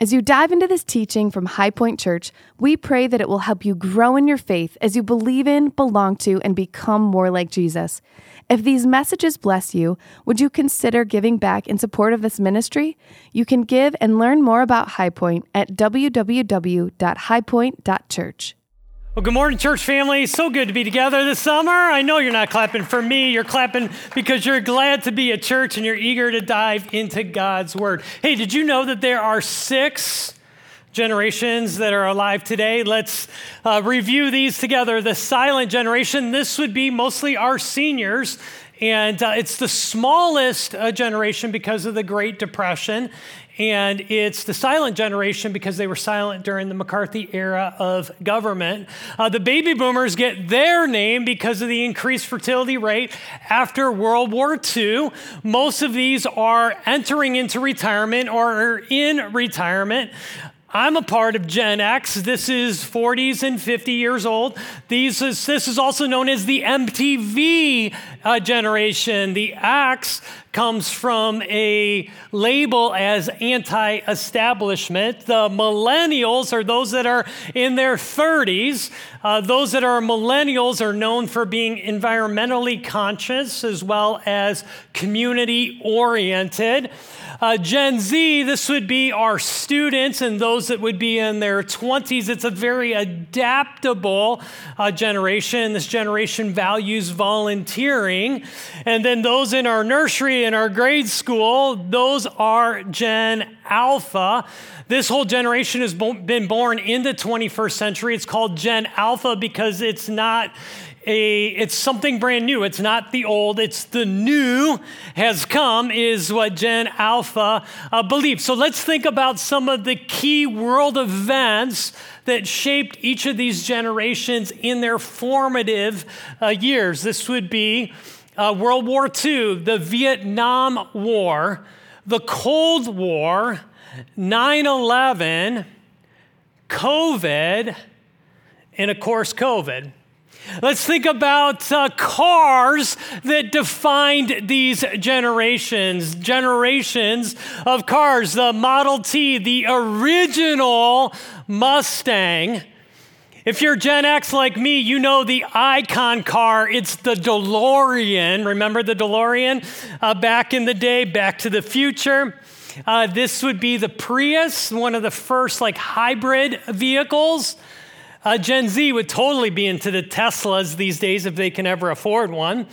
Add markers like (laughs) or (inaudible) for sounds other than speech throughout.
As you dive into this teaching from Highpoint Church, we pray that it will help you grow in your faith as you believe in, belong to, and become more like Jesus. If these messages bless you, would you consider giving back in support of this ministry? You can give and learn more about Highpoint at www.highpoint.church. Well, good morning, church family. So good to be together this summer. I know you're not clapping for me, you're clapping because you're glad to be at church and you're eager to dive into God's Word. Hey, did you know that there are six generations that are alive today? Let's uh, review these together. The silent generation, this would be mostly our seniors. And uh, it's the smallest uh, generation because of the Great Depression and it's the silent generation because they were silent during the McCarthy era of government. Uh, the baby boomers get their name because of the increased fertility rate after World War II. Most of these are entering into retirement or are in retirement. I'm a part of Gen X. This is 40s and 50 years old. These is, this is also known as the MTV uh, generation. The X comes from a label as anti establishment. The millennials are those that are in their 30s. Uh, those that are millennials are known for being environmentally conscious as well as community oriented. Uh, Gen Z, this would be our students and those that would be in their 20s. It's a very adaptable uh, generation. This generation values volunteering. And then those in our nursery and our grade school, those are Gen Alpha. This whole generation has been born in the 21st century. It's called Gen Alpha because it's not a it's something brand new. It's not the old, it's the new has come is what Gen Alpha uh, believes. So let's think about some of the key world events that shaped each of these generations in their formative uh, years. This would be uh, World War II, the Vietnam War, the Cold War, 9 11, COVID, and of course, COVID. Let's think about uh, cars that defined these generations, generations of cars. The Model T, the original Mustang. If you're Gen X like me, you know the icon car. It's the DeLorean. Remember the DeLorean uh, back in the day, Back to the Future? Uh, this would be the Prius, one of the first like hybrid vehicles. Uh, Gen Z would totally be into the Teslas these days if they can ever afford one.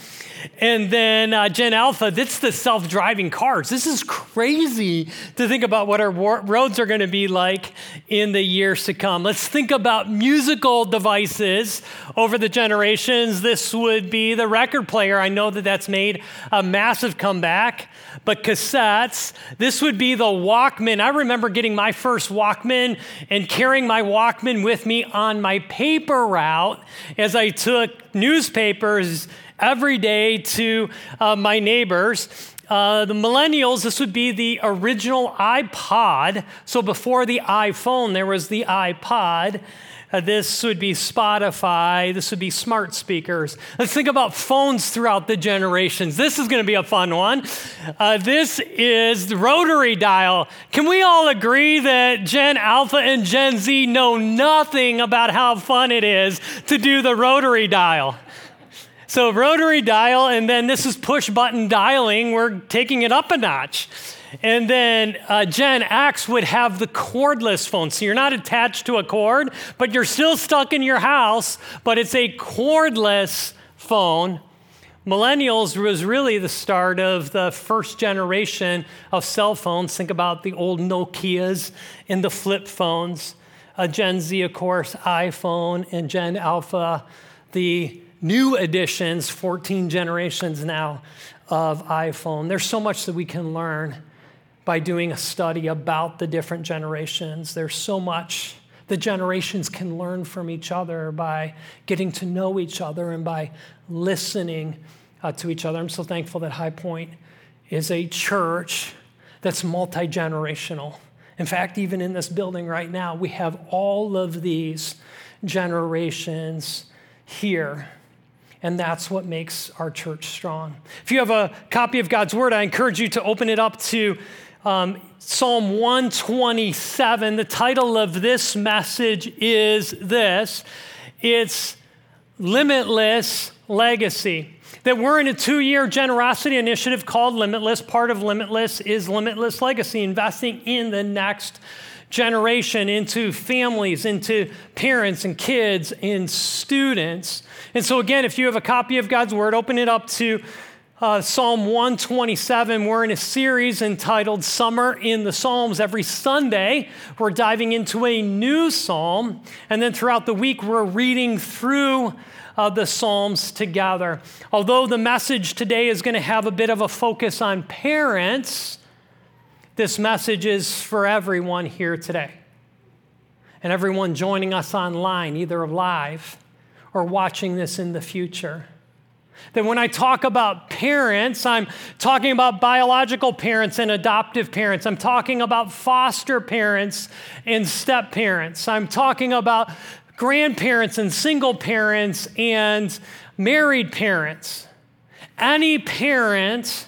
And then uh, Gen Alpha, that's the self driving cars. This is crazy to think about what our war- roads are going to be like in the years to come. Let's think about musical devices over the generations. This would be the record player. I know that that's made a massive comeback, but cassettes, this would be the Walkman. I remember getting my first Walkman and carrying my Walkman with me on my paper route as I took newspapers every day to uh, my neighbors. Uh, the millennials, this would be the original iPod. So before the iPhone, there was the iPod. Uh, this would be Spotify. This would be smart speakers. Let's think about phones throughout the generations. This is going to be a fun one. Uh, this is the rotary dial. Can we all agree that Gen Alpha and Gen Z know nothing about how fun it is to do the rotary dial? So, rotary dial, and then this is push button dialing. We're taking it up a notch. And then uh, Gen X would have the cordless phone. So you're not attached to a cord, but you're still stuck in your house, but it's a cordless phone. Millennials was really the start of the first generation of cell phones. Think about the old Nokias and the flip phones. Uh, Gen Z, of course, iPhone, and Gen Alpha, the new editions, 14 generations now of iPhone. There's so much that we can learn by doing a study about the different generations. There's so much the generations can learn from each other by getting to know each other and by listening uh, to each other. I'm so thankful that Highpoint is a church that's multi generational. In fact, even in this building right now, we have all of these generations here. And that's what makes our church strong. If you have a copy of God's Word, I encourage you to open it up to um, Psalm 127. The title of this message is this it's Limitless Legacy. That we're in a two year generosity initiative called Limitless. Part of Limitless is Limitless Legacy, investing in the next generation, into families, into parents and kids and students. And so, again, if you have a copy of God's Word, open it up to uh, Psalm 127. We're in a series entitled Summer in the Psalms. Every Sunday, we're diving into a new psalm. And then throughout the week, we're reading through uh, the Psalms together. Although the message today is going to have a bit of a focus on parents, this message is for everyone here today. And everyone joining us online, either live or watching this in the future. That when I talk about parents, I'm talking about biological parents and adoptive parents. I'm talking about foster parents and step parents. I'm talking about grandparents and single parents and married parents. Any parent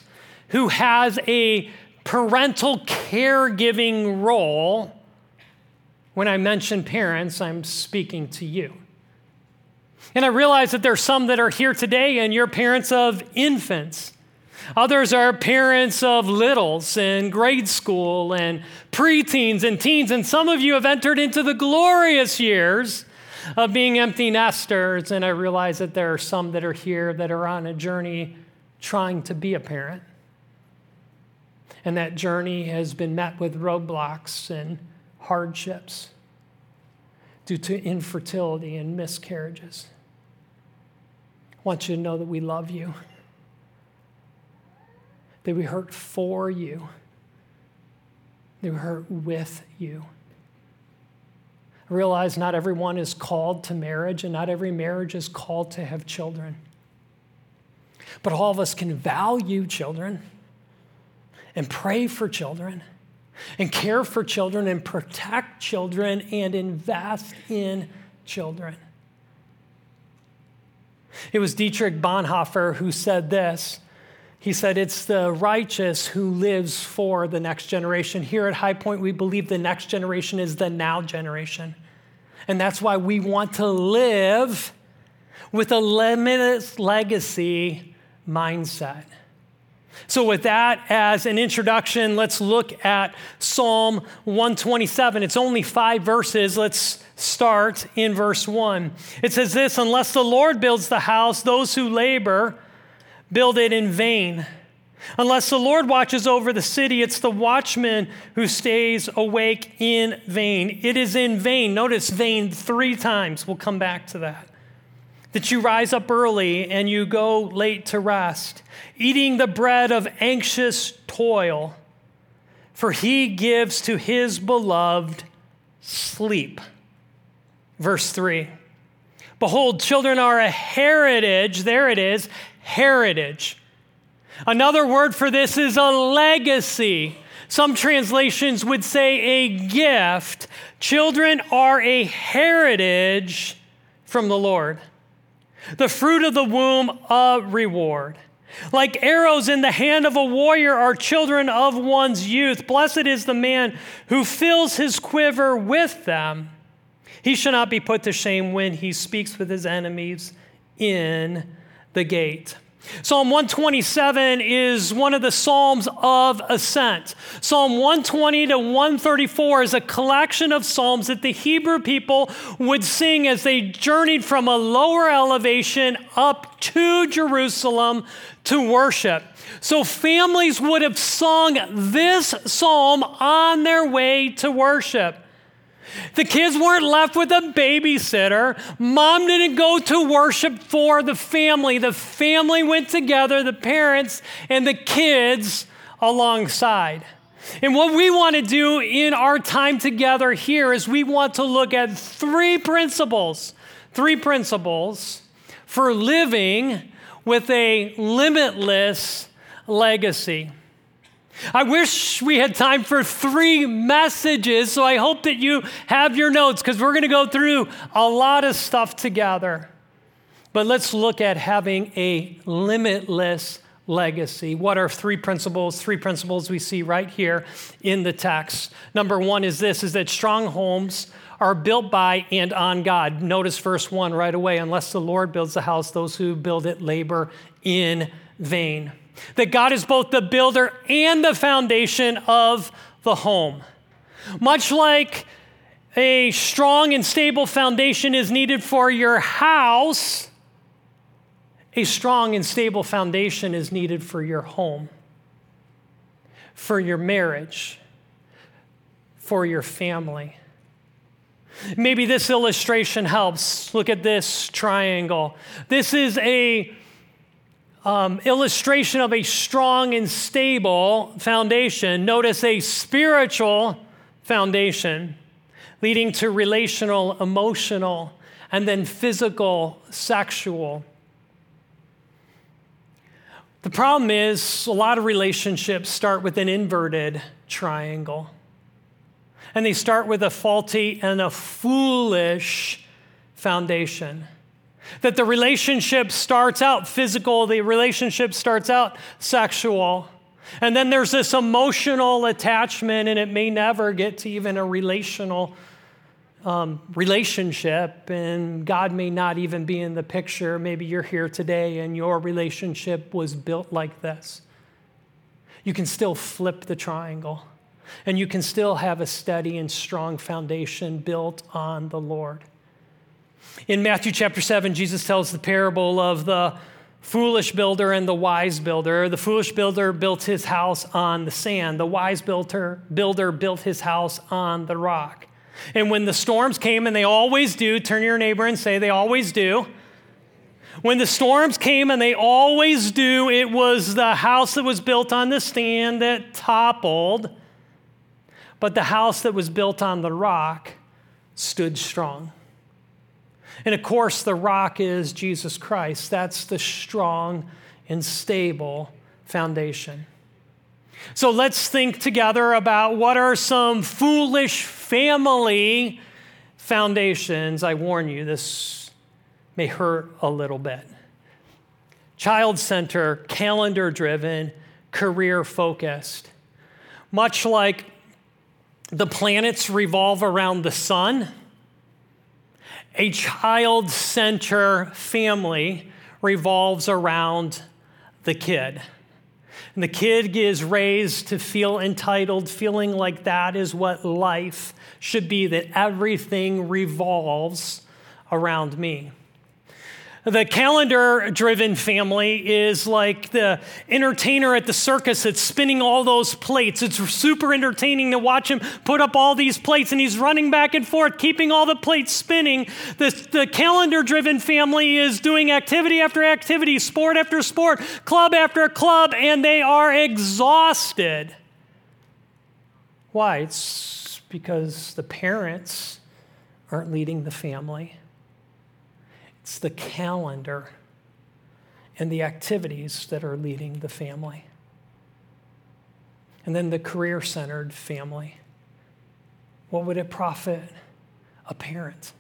who has a parental caregiving role, when I mention parents, I'm speaking to you. And I realize that there's some that are here today and you're parents of infants. Others are parents of littles in grade school and preteens and teens. And some of you have entered into the glorious years of being empty nesters. And I realize that there are some that are here that are on a journey trying to be a parent. And that journey has been met with roadblocks and hardships due to infertility and miscarriages. Want you to know that we love you, that we hurt for you, that we hurt with you. I realize not everyone is called to marriage, and not every marriage is called to have children. But all of us can value children and pray for children and care for children and protect children and invest in children. It was Dietrich Bonhoeffer who said this. He said, It's the righteous who lives for the next generation. Here at Highpoint, we believe the next generation is the now generation. And that's why we want to live with a limitless legacy mindset. So, with that as an introduction, let's look at Psalm 127. It's only five verses. Let's start in verse 1. It says this Unless the Lord builds the house, those who labor build it in vain. Unless the Lord watches over the city, it's the watchman who stays awake in vain. It is in vain. Notice vain three times. We'll come back to that that you rise up early and you go late to rest, eating the bread of anxious toil, for he gives to his beloved sleep. Verse 3 Behold, children are a heritage. There it is, heritage. Another word for this is a legacy. Some translations would say a gift. Children are a heritage from the Lord the fruit of the womb a reward. Like arrows in the hand of a warrior are children of one's youth. Blessed is the man who fills his quiver with them. He shall not be put to shame when he speaks with his enemies in the gate. Psalm 127 is one of the Psalms of Ascent. Psalm 120 to 134 is a collection of Psalms that the Hebrew people would sing as they journeyed from a lower elevation up to Jerusalem to worship. So families would have sung this psalm on their way to worship. The kids weren't left with a babysitter. Mom didn't go to worship for the family. The family went together, the parents and the kids alongside. And what we want to do in our time together here is we want to look at three principles, three principles for living with a limitless legacy. I wish we had time for three messages, so I hope that you have your notes because we're going to go through a lot of stuff together. But let's look at having a limitless legacy. What are three principles? Three principles we see right here in the text. Number one is this is that strong homes are built by and on God. Notice verse 1 right away. Unless the Lord builds the house, those who build it labor in vain. That God is both the builder and the foundation of the home. Much like a strong and stable foundation is needed for your house, a strong and stable foundation is needed for your home, for your marriage, for your family. Maybe this illustration helps. Look at this triangle. This is a um, illustration of a strong and stable foundation. Notice a spiritual foundation leading to relational, emotional, and then physical, sexual. The problem is, a lot of relationships start with an inverted triangle and they start with a faulty and a foolish foundation. That the relationship starts out physical, the relationship starts out sexual. And then there's this emotional attachment, and it may never get to even a relational um, relationship, and God may not even be in the picture. Maybe you're here today and your relationship was built like this. You can still flip the triangle and you can still have a steady and strong foundation built on the Lord. In Matthew chapter 7, Jesus tells the parable of the foolish builder and the wise builder. The foolish builder built his house on the sand, the wise builder, builder built his house on the rock. And when the storms came, and they always do, turn to your neighbor and say, they always do. When the storms came, and they always do, it was the house that was built on the sand that toppled. But the house that was built on the rock stood strong. And of course, the rock is Jesus Christ. That's the strong and stable foundation. So let's think together about what are some foolish family foundations. I warn you, this may hurt a little bit. Child center, calendar driven, career focused. Much like the planets revolve around the sun. A child center family revolves around the kid. And the kid is raised to feel entitled, feeling like that is what life should be, that everything revolves around me. The calendar driven family is like the entertainer at the circus that's spinning all those plates. It's super entertaining to watch him put up all these plates and he's running back and forth, keeping all the plates spinning. The, the calendar driven family is doing activity after activity, sport after sport, club after club, and they are exhausted. Why? It's because the parents aren't leading the family. It's the calendar and the activities that are leading the family. And then the career centered family. What would it profit a parent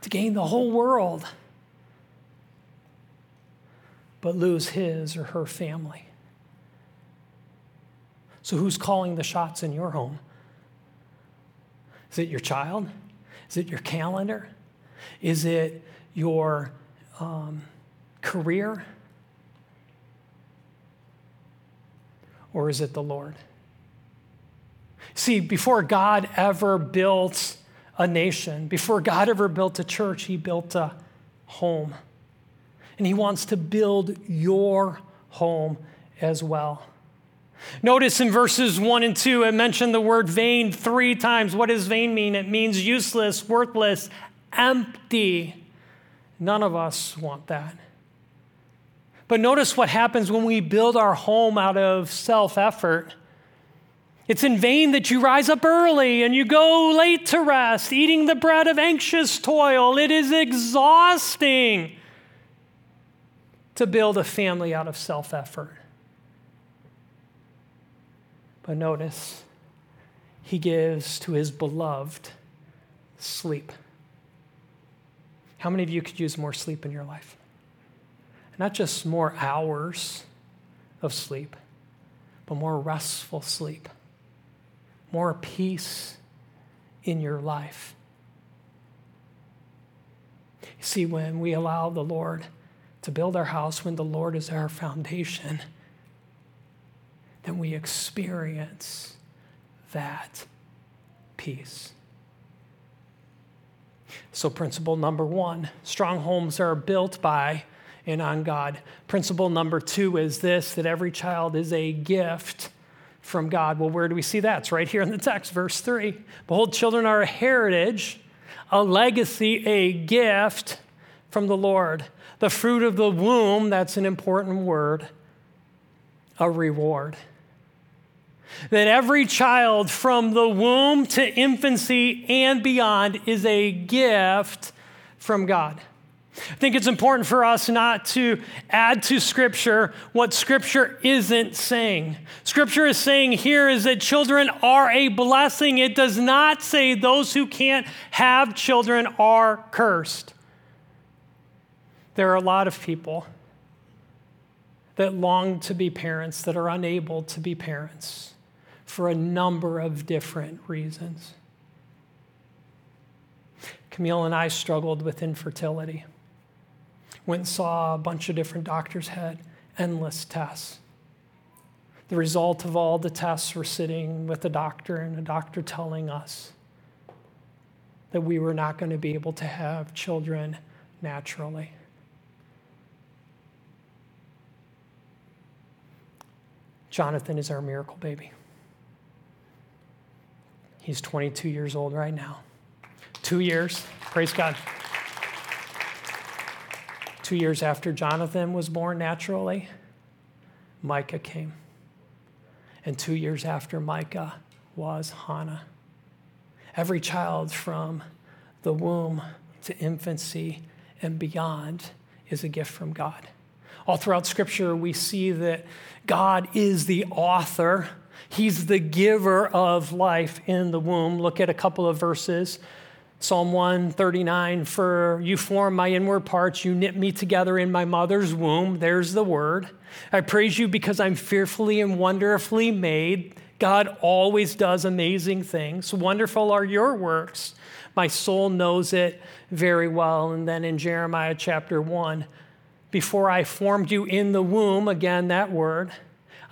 to gain the whole world but lose his or her family? So, who's calling the shots in your home? Is it your child? Is it your calendar? Is it your um, career? Or is it the Lord? See, before God ever built a nation, before God ever built a church, He built a home. And He wants to build your home as well. Notice in verses 1 and 2, it mentioned the word vain three times. What does vain mean? It means useless, worthless, empty. None of us want that. But notice what happens when we build our home out of self effort. It's in vain that you rise up early and you go late to rest, eating the bread of anxious toil. It is exhausting to build a family out of self effort. But notice, he gives to his beloved sleep. How many of you could use more sleep in your life? Not just more hours of sleep, but more restful sleep, more peace in your life. See, when we allow the Lord to build our house, when the Lord is our foundation, then we experience that peace. So, principle number one strong homes are built by and on God. Principle number two is this that every child is a gift from God. Well, where do we see that? It's right here in the text, verse three. Behold, children are a heritage, a legacy, a gift from the Lord. The fruit of the womb, that's an important word, a reward that every child from the womb to infancy and beyond is a gift from God. I think it's important for us not to add to Scripture what Scripture isn't saying. Scripture is saying here is that children are a blessing. It does not say those who can't have children are cursed. There are a lot of people that long to be parents that are unable to be parents for a number of different reasons. Camille and I struggled with infertility. Went and saw a bunch of different doctors, had endless tests. The result of all the tests were sitting with a doctor and a doctor telling us that we were not going to be able to have children naturally. Jonathan is our miracle baby. He's 22 years old right now. Two years, praise God. Two years after Jonathan was born naturally, Micah came. And two years after Micah was Hannah. Every child from the womb to infancy and beyond is a gift from God. All throughout Scripture, we see that God is the author He's the giver of life in the womb. Look at a couple of verses. Psalm 139 For you form my inward parts, you knit me together in my mother's womb. There's the word. I praise you because I'm fearfully and wonderfully made. God always does amazing things. Wonderful are your works. My soul knows it very well. And then in Jeremiah chapter 1, before I formed you in the womb, again, that word,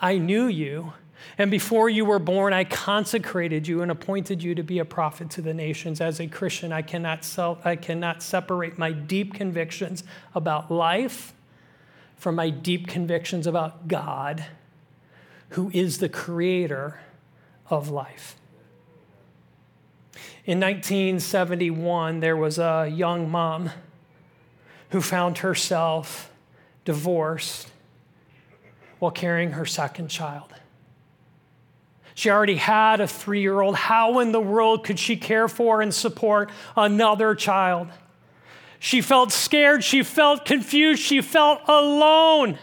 I knew you and before you were born, I consecrated you and appointed you to be a prophet to the nations. As a Christian, I cannot, I cannot separate my deep convictions about life from my deep convictions about God, who is the creator of life. In 1971, there was a young mom who found herself divorced while carrying her second child. She already had a three year old. How in the world could she care for and support another child? She felt scared. She felt confused. She felt alone.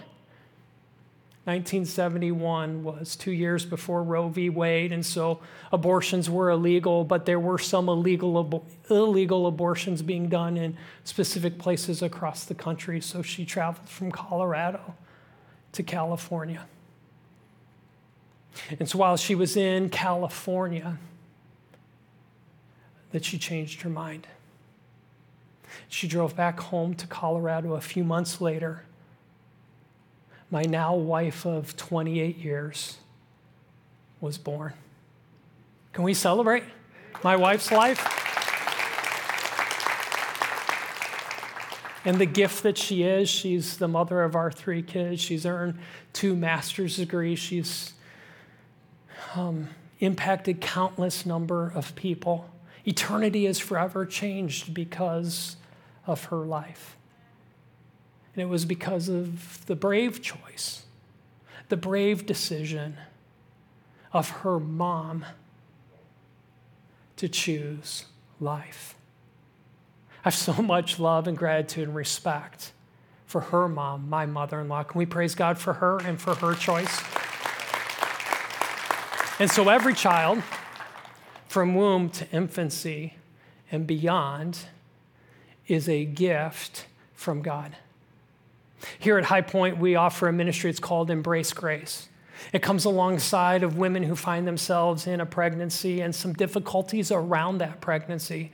1971 was two years before Roe v. Wade, and so abortions were illegal, but there were some illegal, illegal abortions being done in specific places across the country. So she traveled from Colorado to California. And so while she was in California, that she changed her mind. She drove back home to Colorado a few months later. My now wife of 28 years was born. Can we celebrate my wife's life? and the gift that she is. She's the mother of our three kids. She's earned two master's degrees. She's um, impacted countless number of people. Eternity is forever changed because of her life. And it was because of the brave choice, the brave decision of her mom to choose life. I have so much love and gratitude and respect for her mom, my mother in law. Can we praise God for her and for her choice? And so every child from womb to infancy and beyond is a gift from God. Here at Highpoint, we offer a ministry, it's called Embrace Grace. It comes alongside of women who find themselves in a pregnancy and some difficulties around that pregnancy.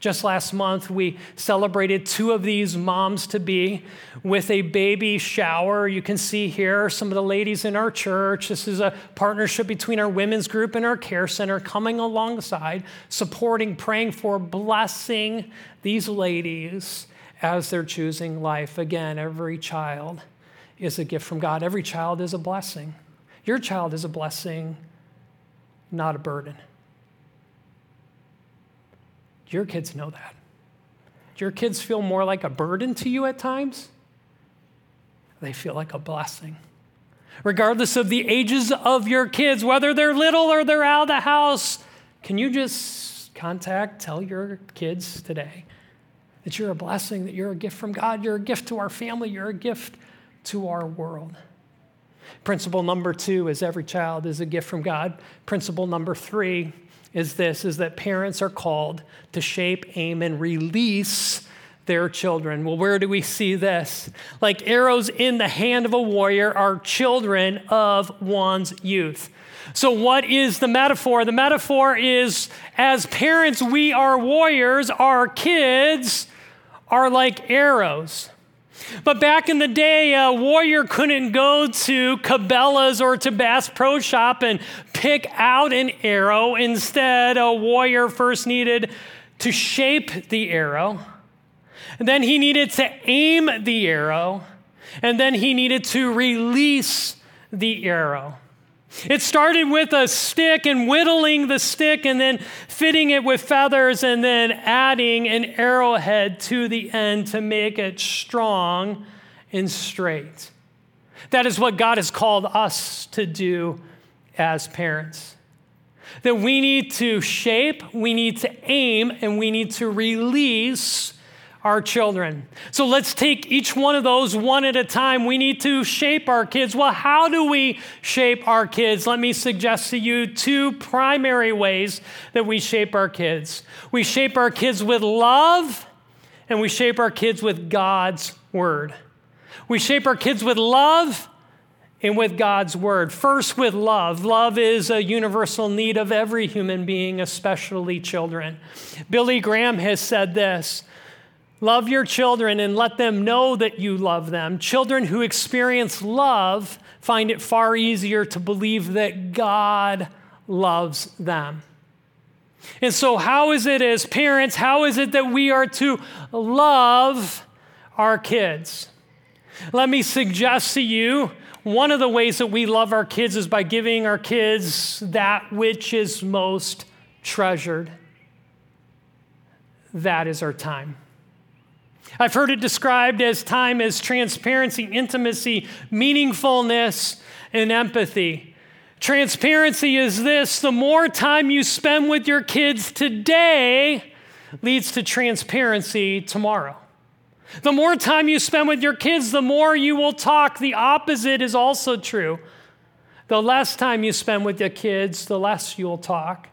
Just last month, we celebrated two of these moms to be with a baby shower. You can see here some of the ladies in our church. This is a partnership between our women's group and our care center coming alongside, supporting, praying for, blessing these ladies as they're choosing life. Again, every child is a gift from God, every child is a blessing. Your child is a blessing, not a burden. Your kids know that. Do your kids feel more like a burden to you at times? They feel like a blessing. Regardless of the ages of your kids, whether they're little or they're out of the house, can you just contact, tell your kids today that you're a blessing, that you're a gift from God, you're a gift to our family, you're a gift to our world? Principle number two is every child is a gift from God. Principle number three is this is that parents are called to shape, aim, and release their children. Well, where do we see this? Like arrows in the hand of a warrior are children of one's youth. So, what is the metaphor? The metaphor is as parents, we are warriors, our kids are like arrows. But back in the day, a warrior couldn't go to Cabela's or to Bass Pro Shop and pick out an arrow. Instead, a warrior first needed to shape the arrow, and then he needed to aim the arrow, and then he needed to release the arrow. It started with a stick and whittling the stick and then fitting it with feathers and then adding an arrowhead to the end to make it strong and straight. That is what God has called us to do as parents. That we need to shape, we need to aim, and we need to release our children. So let's take each one of those one at a time. We need to shape our kids. Well, how do we shape our kids? Let me suggest to you two primary ways that we shape our kids. We shape our kids with love, and we shape our kids with God's word. We shape our kids with love and with God's word. First, with love. Love is a universal need of every human being, especially children. Billy Graham has said this Love your children and let them know that you love them. Children who experience love find it far easier to believe that God loves them. And so, how is it as parents, how is it that we are to love our kids? Let me suggest to you one of the ways that we love our kids is by giving our kids that which is most treasured. That is our time. I've heard it described as time as transparency, intimacy, meaningfulness, and empathy. Transparency is this the more time you spend with your kids today leads to transparency tomorrow. The more time you spend with your kids, the more you will talk. The opposite is also true. The less time you spend with your kids, the less you'll talk.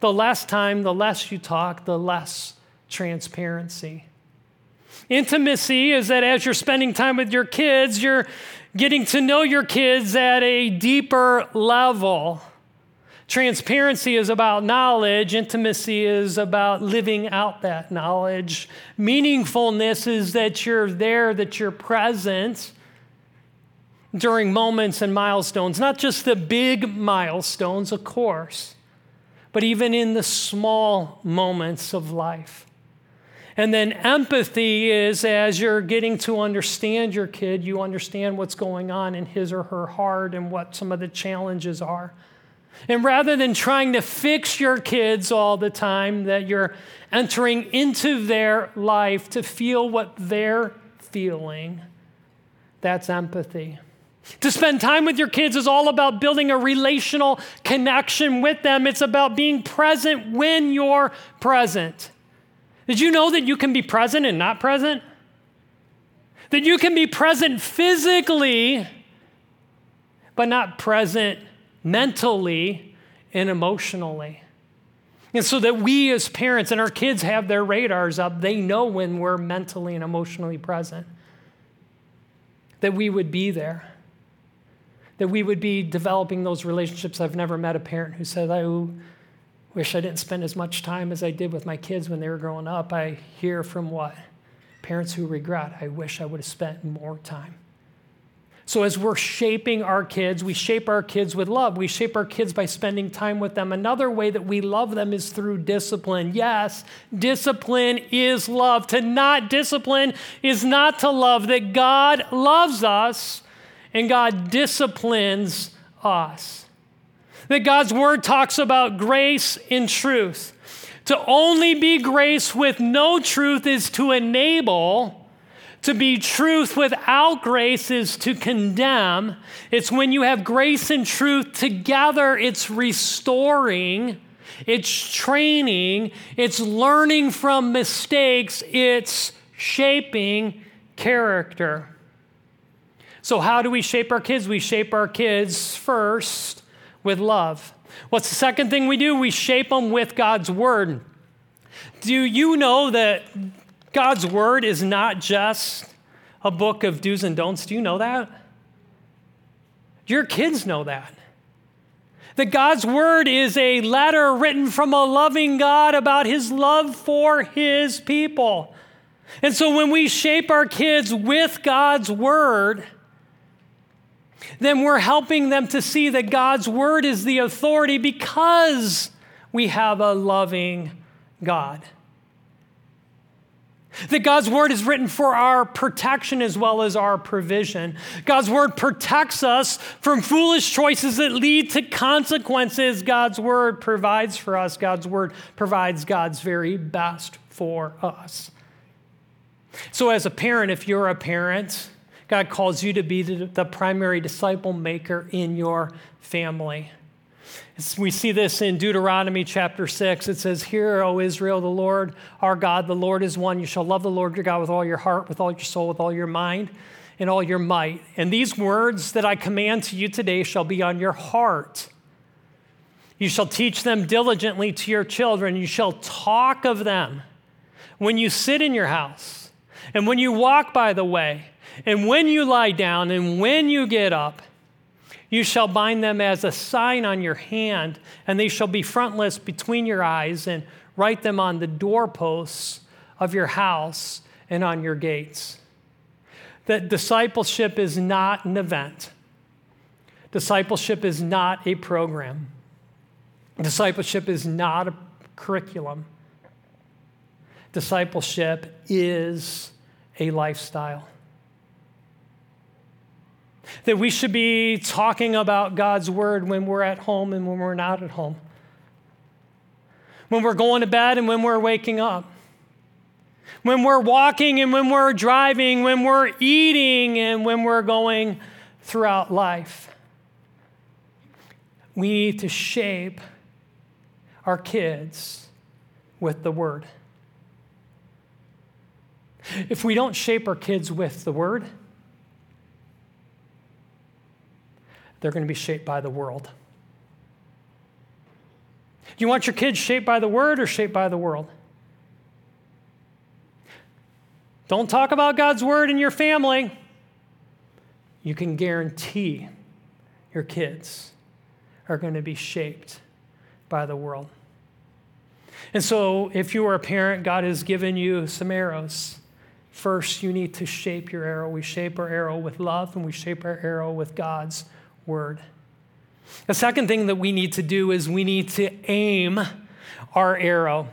The less time, the less you talk, the less transparency. Intimacy is that as you're spending time with your kids, you're getting to know your kids at a deeper level. Transparency is about knowledge, intimacy is about living out that knowledge. Meaningfulness is that you're there, that you're present during moments and milestones, not just the big milestones, of course, but even in the small moments of life. And then empathy is as you're getting to understand your kid, you understand what's going on in his or her heart and what some of the challenges are. And rather than trying to fix your kids all the time, that you're entering into their life to feel what they're feeling, that's empathy. To spend time with your kids is all about building a relational connection with them. It's about being present when you're present. Did you know that you can be present and not present? That you can be present physically, but not present mentally and emotionally. And so that we as parents and our kids have their radars up, they know when we're mentally and emotionally present. that we would be there, that we would be developing those relationships. I've never met a parent who said, I wish I didn't spend as much time as I did with my kids when they were growing up. I hear from what? Parents who regret, I wish I would have spent more time. So, as we're shaping our kids, we shape our kids with love. We shape our kids by spending time with them. Another way that we love them is through discipline. Yes, discipline is love. To not discipline is not to love. That God loves us and God disciplines us. That God's word talks about grace and truth. To only be grace with no truth is to enable to be truth without grace is to condemn. It's when you have grace and truth together, it's restoring, it's training, it's learning from mistakes, it's shaping character. So, how do we shape our kids? We shape our kids first with love. What's the second thing we do? We shape them with God's word. Do you know that God's word is not just a book of do's and don'ts. Do you know that? Your kids know that. That God's word is a letter written from a loving God about his love for his people. And so when we shape our kids with God's word, then we're helping them to see that God's word is the authority because we have a loving God. That God's word is written for our protection as well as our provision. God's word protects us from foolish choices that lead to consequences. God's word provides for us. God's word provides God's very best for us. So, as a parent, if you're a parent, God calls you to be the primary disciple maker in your family. We see this in Deuteronomy chapter 6. It says, Hear, O Israel, the Lord our God, the Lord is one. You shall love the Lord your God with all your heart, with all your soul, with all your mind, and all your might. And these words that I command to you today shall be on your heart. You shall teach them diligently to your children. You shall talk of them when you sit in your house, and when you walk by the way, and when you lie down, and when you get up. You shall bind them as a sign on your hand, and they shall be frontlets between your eyes, and write them on the doorposts of your house and on your gates. That discipleship is not an event, discipleship is not a program, discipleship is not a curriculum. Discipleship is a lifestyle that we should be talking about God's word when we're at home and when we're not at home, when we're going to bed and when we're waking up, when we're walking and when we're driving, when we're eating and when we're going throughout life. We need to shape our kids with the word. If we don't shape our kids with the word, they're going to be shaped by the world. Do you want your kids shaped by the word or shaped by the world? Don't talk about God's word in your family. You can guarantee your kids are going to be shaped by the world. And so, if you are a parent, God has given you some arrows. First, you need to shape your arrow. We shape our arrow with love, and we shape our arrow with God's word. The second thing that we need to do is we need to aim our arrow.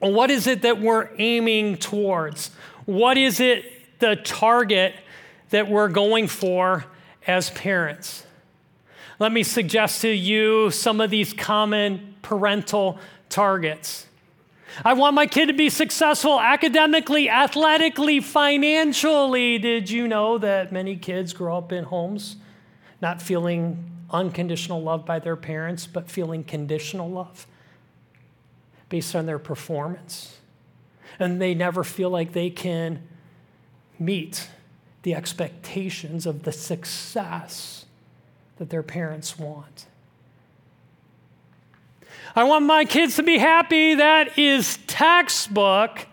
What is it that we're aiming towards? What is it, the target that we're going for as parents? Let me suggest to you some of these common parental targets. I want my kid to be successful academically, athletically, financially. Did you know that many kids grow up in homes not feeling unconditional love by their parents, but feeling conditional love based on their performance. And they never feel like they can meet the expectations of the success that their parents want. I want my kids to be happy. That is textbook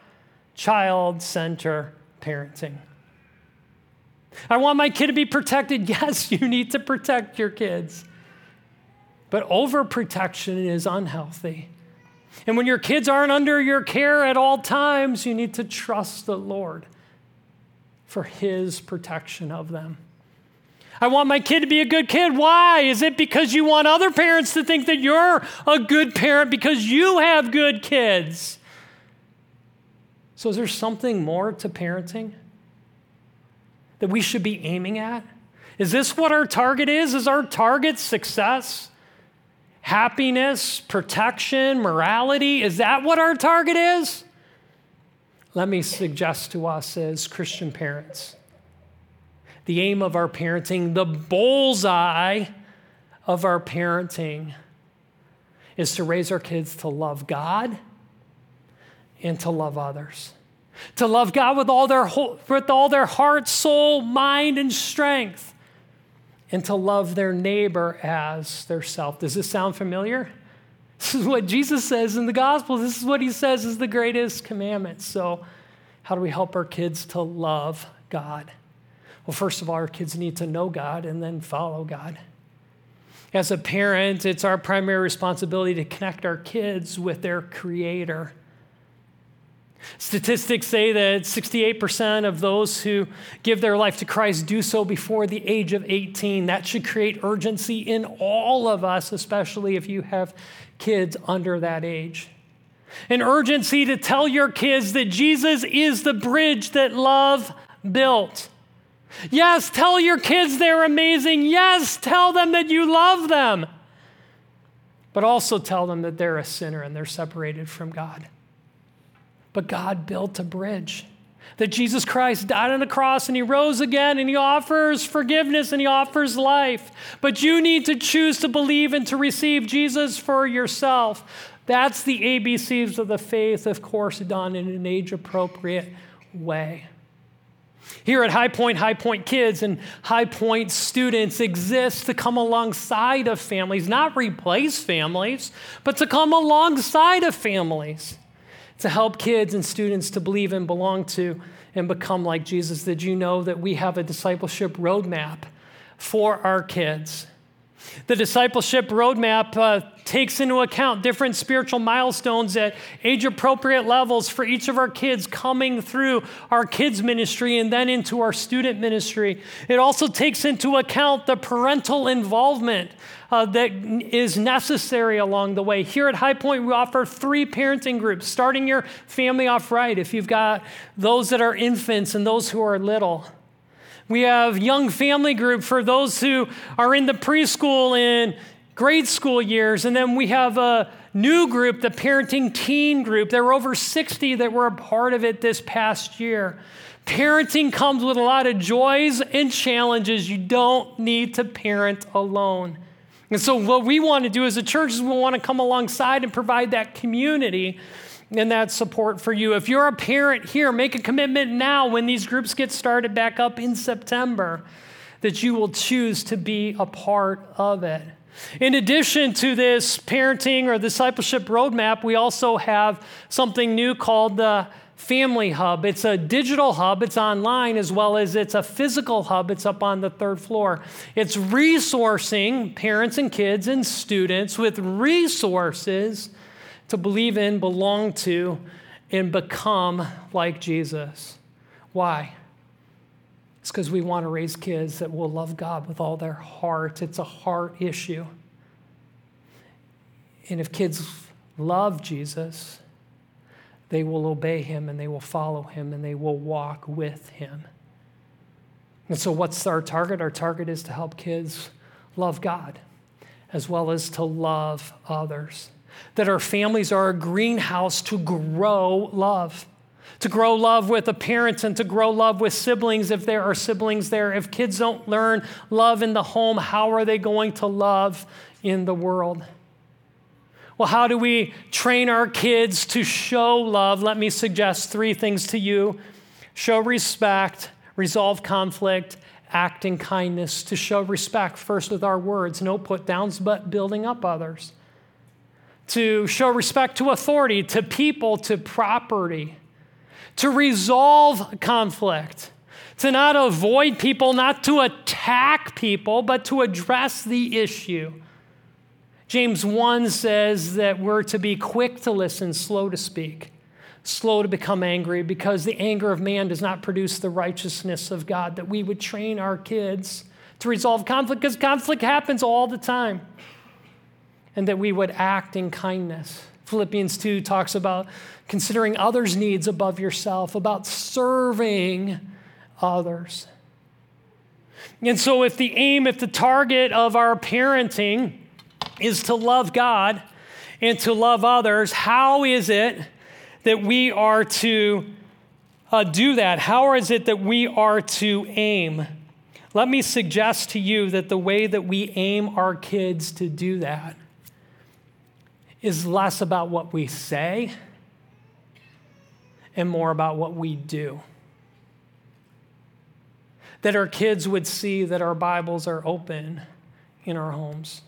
child center parenting. I want my kid to be protected. (laughs) Yes, you need to protect your kids. But overprotection is unhealthy. And when your kids aren't under your care at all times, you need to trust the Lord for His protection of them. I want my kid to be a good kid. Why? Is it because you want other parents to think that you're a good parent because you have good kids? So, is there something more to parenting that we should be aiming at? Is this what our target is? Is our target success? Happiness, protection, morality? Is that what our target is? Let me suggest to us as Christian parents the aim of our parenting, the bullseye of our parenting is to raise our kids to love God and to love others. To love God with all their, whole, with all their heart, soul, mind, and strength. And to love their neighbor as their self. Does this sound familiar? (laughs) This is what Jesus says in the gospel. This is what he says is the greatest commandment. So, how do we help our kids to love God? Well, first of all, our kids need to know God and then follow God. As a parent, it's our primary responsibility to connect our kids with their Creator. Statistics say that 68% of those who give their life to Christ do so before the age of 18. That should create urgency in all of us, especially if you have kids under that age. An urgency to tell your kids that Jesus is the bridge that love built. Yes, tell your kids they're amazing. Yes, tell them that you love them. But also tell them that they're a sinner and they're separated from God. But God built a bridge. That Jesus Christ died on the cross and he rose again and he offers forgiveness and he offers life. But you need to choose to believe and to receive Jesus for yourself. That's the ABCs of the faith, of course, done in an age appropriate way. Here at Highpoint, High Point kids and Highpoint students exist to come alongside of families, not replace families, but to come alongside of families, to help kids and students to believe and belong to and become like Jesus. Did you know that we have a discipleship roadmap for our kids? The discipleship roadmap uh, takes into account different spiritual milestones at age appropriate levels for each of our kids coming through our kids' ministry and then into our student ministry. It also takes into account the parental involvement uh, that is necessary along the way. Here at Highpoint, we offer three parenting groups, starting your family off right if you've got those that are infants and those who are little. We have young family group for those who are in the preschool and grade school years. And then we have a new group, the parenting teen group. There were over 60 that were a part of it this past year. Parenting comes with a lot of joys and challenges. You don't need to parent alone. And so, what we want to do as a church is we want to come alongside and provide that community and that support for you. If you're a parent here, make a commitment now when these groups get started back up in September that you will choose to be a part of it. In addition to this parenting or discipleship roadmap, we also have something new called the Family Hub. It's a digital hub, it's online as well as it's a physical hub. It's up on the third floor. It's resourcing parents and kids and students with resources to believe in, belong to, and become like Jesus. Why? It's because we want to raise kids that will love God with all their heart. It's a heart issue. And if kids love Jesus, they will obey him and they will follow him and they will walk with him. And so, what's our target? Our target is to help kids love God as well as to love others that our families are a greenhouse to grow love. To grow love with the parents and to grow love with siblings if there are siblings there. If kids don't learn love in the home, how are they going to love in the world? Well, how do we train our kids to show love? Let me suggest three things to you show respect, resolve conflict, act in kindness. To show respect, first with our words, no put downs, but building up others to show respect to authority, to people, to property, to resolve conflict, to not avoid people, not to attack people, but to address the issue. James 1 says that we're to be quick to listen, slow to speak, slow to become angry, because the anger of man does not produce the righteousness of God. That we would train our kids to resolve conflict, because conflict happens all the time, and that we would act in kindness. Philippians 2 talks about considering others' needs above yourself, about serving others. And so, if the aim, if the target of our parenting is to love God and to love others, how is it that we are to uh, do that? How is it that we are to aim? Let me suggest to you that the way that we aim our kids to do that is less about what we say and more about what we do that our kids would see that our Bibles are open in our homes.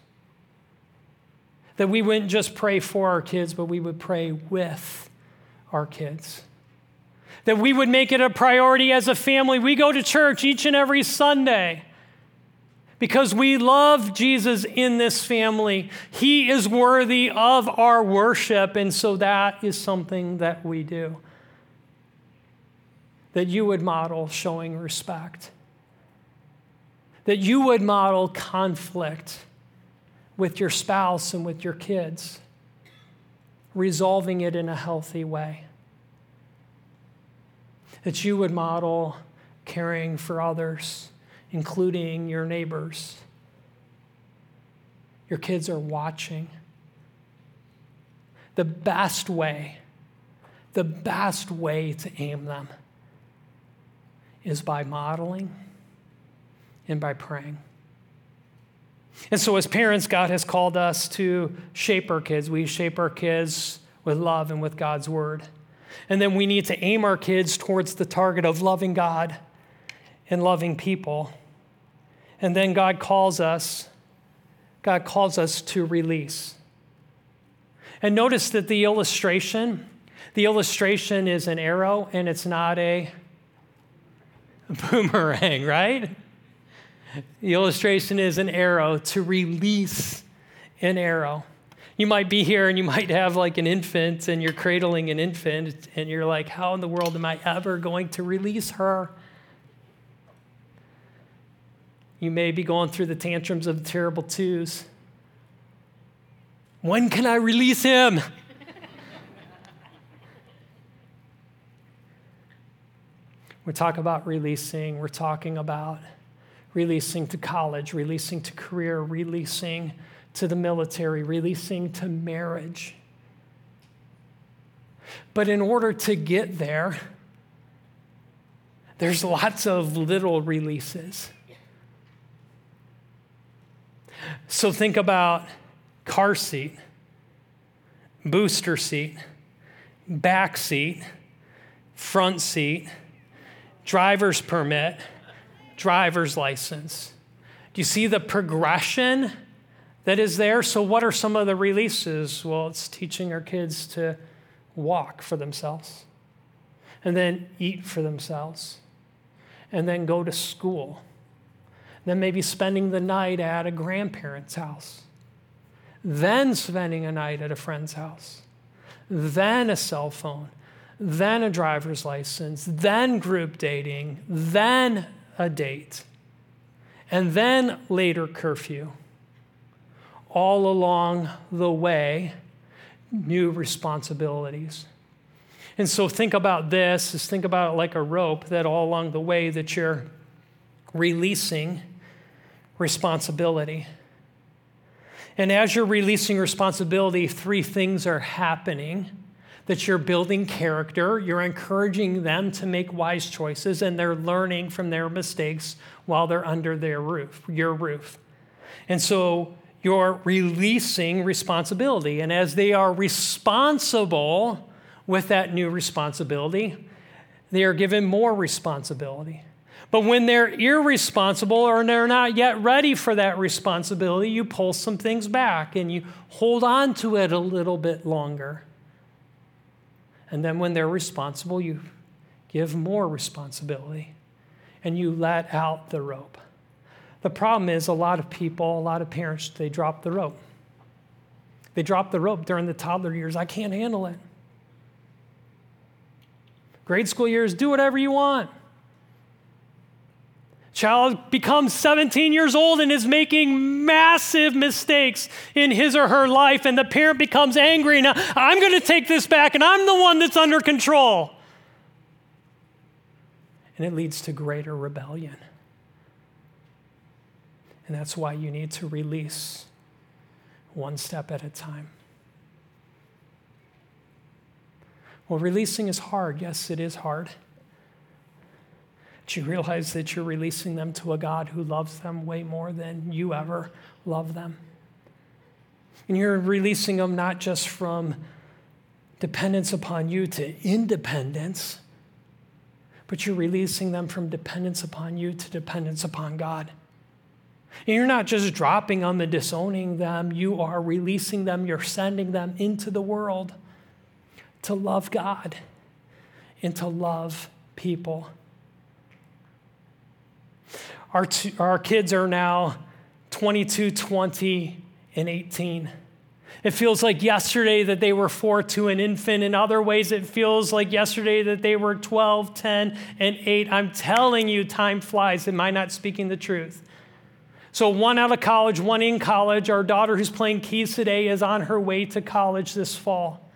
That we wouldn't just pray for our kids, but we would pray with our kids. That we would make it a priority as a family. We go to church each and every Sunday because we love Jesus in this family. He is worthy of our worship, and so that is something that we do. That you would model showing respect that you would model conflict with your spouse and with your kids, resolving it in a healthy way. That you would model caring for others, including your neighbors. Your kids are watching. The best way, the best way to aim them is by modeling and by praying. And so, as parents, God has called us to shape our kids. We shape our kids with love and with God's word. And then we need to aim our kids towards the target of loving God and loving people. And then God calls us, God calls us to release. And notice that the illustration, the illustration is an arrow and it's not a boomerang, (laughs) right? The illustration is an arrow to release an arrow. You might be here and you might have like an infant and you're cradling an infant and you're like, how in the world am I ever going to release her? You may be going through the tantrums of the terrible twos. When can I release him? (laughs) we talk about releasing, we're talking about releasing to college, releasing to career, releasing to the military, releasing to marriage. But in order to get there, there's lots of little releases. So think about car seat, booster seat, back seat, front seat, driver's permit driver's license. Do you see the progression that is there? So, what are some of the releases? Well, it's teaching our kids to walk for themselves, and then eat for themselves, and then go to school, then maybe spending the night at a grandparent's house, then spending a night at a friend's house, then a cell phone, then a driver's license, then group dating, then a date, and then later curfew. All along the way, new responsibilities. And so think about this, is think about it like a rope that all along the way that you're releasing responsibility. And as you're releasing responsibility, three things are happening that you're building character, you're encouraging them to make wise choices, and they're learning from their mistakes while they're under their roof, your roof. And so you're releasing responsibility. And as they are responsible with that new responsibility, they are given more responsibility. But when they're irresponsible or they're not yet ready for that responsibility, you pull some things back and you hold on to it a little bit longer. And then when they're responsible, you give more responsibility. and you let out the rope. The problem is a lot of people, a lot of parents, they drop the rope. They drop the rope during the toddler years. I can't handle it. Grade school years, do whatever you want. Child becomes 17 years old and is making massive mistakes in his or her life, and the parent becomes angry. Now, I'm going to take this back, and I'm the one that's under control. And it leads to greater rebellion. And that's why you need to release one step at a time. Well, releasing is hard. Yes, it is hard. But you realize that you're releasing them to a God who loves them way more than you ever love them. And you're releasing them not just from dependence upon you to independence, but you're releasing them from dependence upon you to dependence upon God. And you're not just dropping them and disowning them, you are releasing them, you're sending them into the world to love God and to love people. Our, two, our kids are now 22, 20, and 18. It feels like yesterday that they were four to an infant. In other ways, it feels like yesterday that they were 12, 10, and 8. I'm telling you, time flies. Am I not speaking the truth? So, one out of college, one in college. Our daughter, who's playing keys today, is on her way to college this fall.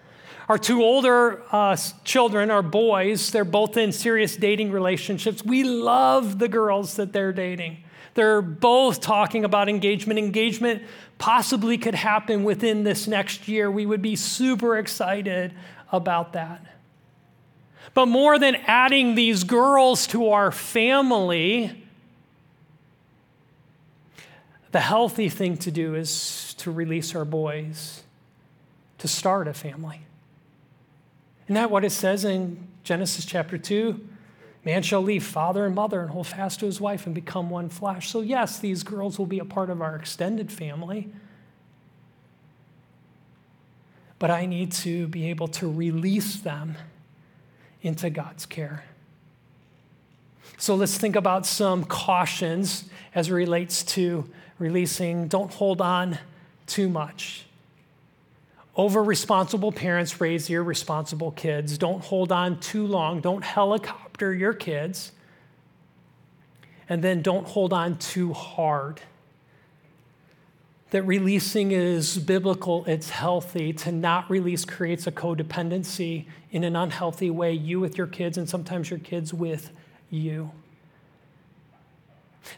Our two older uh, children are boys. They're both in serious dating relationships. We love the girls that they're dating. They're both talking about engagement. Engagement possibly could happen within this next year. We would be super excited about that. But more than adding these girls to our family, the healthy thing to do is to release our boys to start a family. Isn't that what it says in Genesis chapter 2? Man shall leave father and mother and hold fast to his wife and become one flesh. So, yes, these girls will be a part of our extended family. But I need to be able to release them into God's care. So, let's think about some cautions as it relates to releasing, don't hold on too much. Over responsible parents raise irresponsible kids. Don't hold on too long. Don't helicopter your kids. And then don't hold on too hard. That releasing is biblical, it's healthy. To not release creates a codependency in an unhealthy way, you with your kids, and sometimes your kids with you.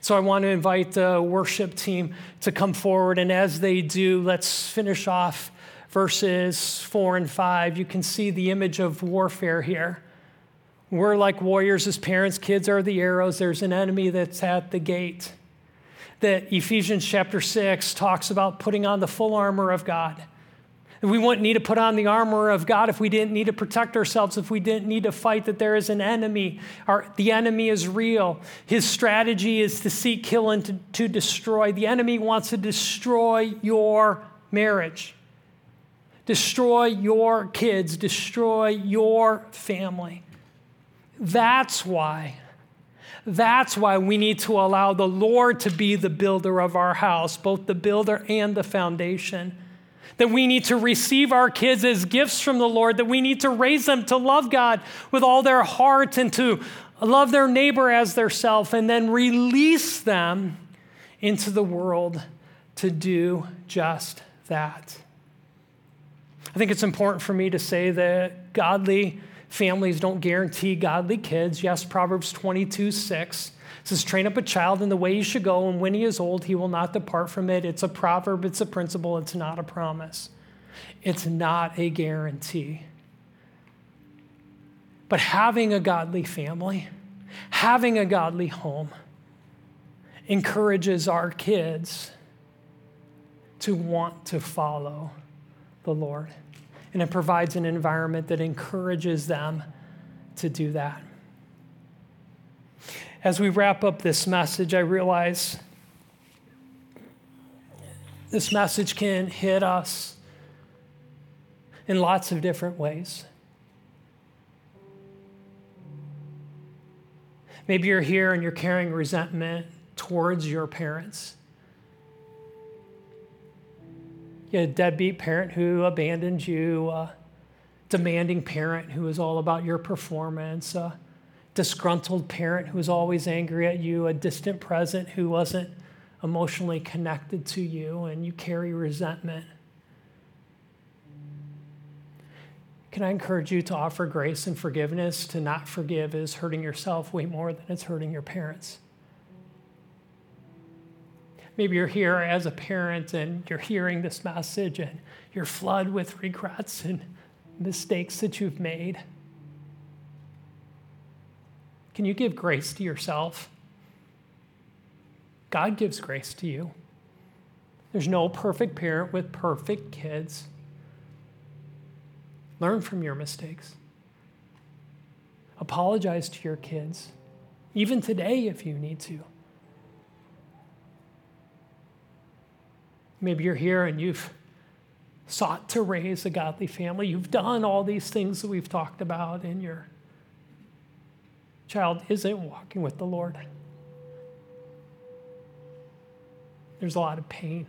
So I want to invite the worship team to come forward, and as they do, let's finish off verses four and five. You can see the image of warfare here. We're like warriors as parents, kids are the arrows. There's an enemy that's at the gate. That Ephesians chapter 6 talks about putting on the full armor of God. We wouldn't need to put on the armor of God if we didn't need to protect ourselves, if we didn't need to fight that there is an enemy. Our, the enemy is real. His strategy is to seek, kill, and to, to destroy. The enemy wants to destroy your marriage, destroy your kids, destroy your family. That's why. That's why we need to allow the Lord to be the builder of our house, both the builder and the foundation that we need to receive our kids as gifts from the Lord, that we need to raise them to love God with all their heart and to love their neighbor as their self, and then release them into the world to do just that. I think it's important for me to say that godly families don't guarantee godly kids. Yes, Proverbs 22 6 says, train up a child in the way he should go, and when he is old, he will not depart from it. It's a proverb, it's a principle, it's not a promise. It's not a guarantee. But having a godly family, having a godly home, encourages our kids to want to follow the Lord. And it provides an environment that encourages them to do that as we wrap up this message, I realize this message can hit us in lots of different ways. Maybe you're here and you're carrying resentment towards your parents. You a deadbeat parent who abandoned you, a demanding parent who was all about your performance, a disgruntled parent who was always angry at you, a distant present who wasn't emotionally connected to you, and you carry resentment. Can I encourage you to offer grace and forgiveness? To not forgive is hurting yourself way more than it's hurting your parents. Maybe you're here as a parent and you're hearing this message and you're flooded with regrets and mistakes that you've made. Can you give grace to yourself? God gives grace to you. There's no perfect parent with perfect kids. Learn from your mistakes. Apologize to your kids, even today if you need to. Maybe you're here and you've sought to raise a godly family. You've done all these things that we've talked about, and your child isn't walking with the Lord. There's a lot of pain.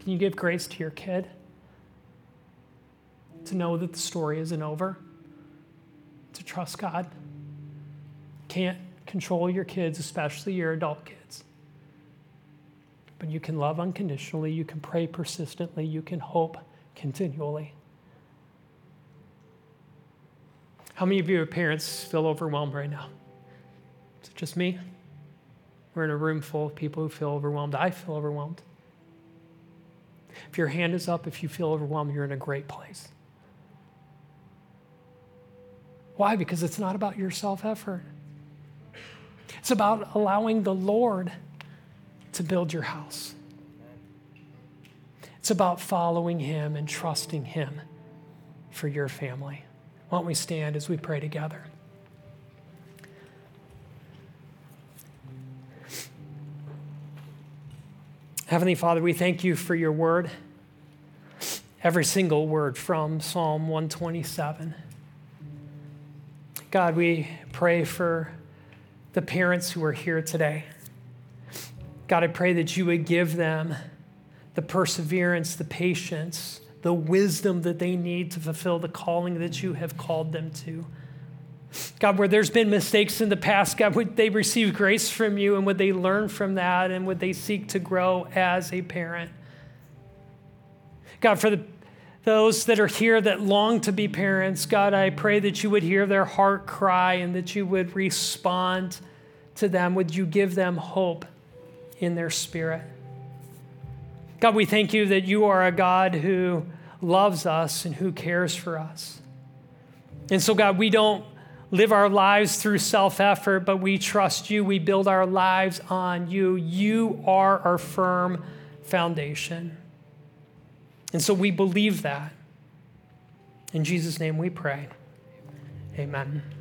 Can you give grace to your kid to know that the story isn't over? To trust God? Can't control your kids, especially your adult kids. But you can love unconditionally, you can pray persistently, you can hope continually. How many of you parents feel overwhelmed right now? Is it just me? We're in a room full of people who feel overwhelmed. I feel overwhelmed. If your hand is up, if you feel overwhelmed, you're in a great place. Why? Because it's not about your self effort, it's about allowing the Lord to build your house. It's about following Him and trusting Him for your family. Why don't we stand as we pray together? Heavenly Father, we thank you for your word, every single word from Psalm 127. God, we pray for the parents who are here today. God, I pray that you would give them the perseverance, the patience, the wisdom that they need to fulfill the calling that you have called them to. God, where there's been mistakes in the past, God, would they receive grace from you and would they learn from that and would they seek to grow as a parent? God, for the, those that are here that long to be parents, God, I pray that you would hear their heart cry and that you would respond to them. Would you give them hope in their spirit? God, we thank you that you are a God who loves us and who cares for us. And so, God, we don't live our lives through self effort, but we trust you. We build our lives on you. You are our firm foundation. And so we believe that. In Jesus' name we pray. Amen.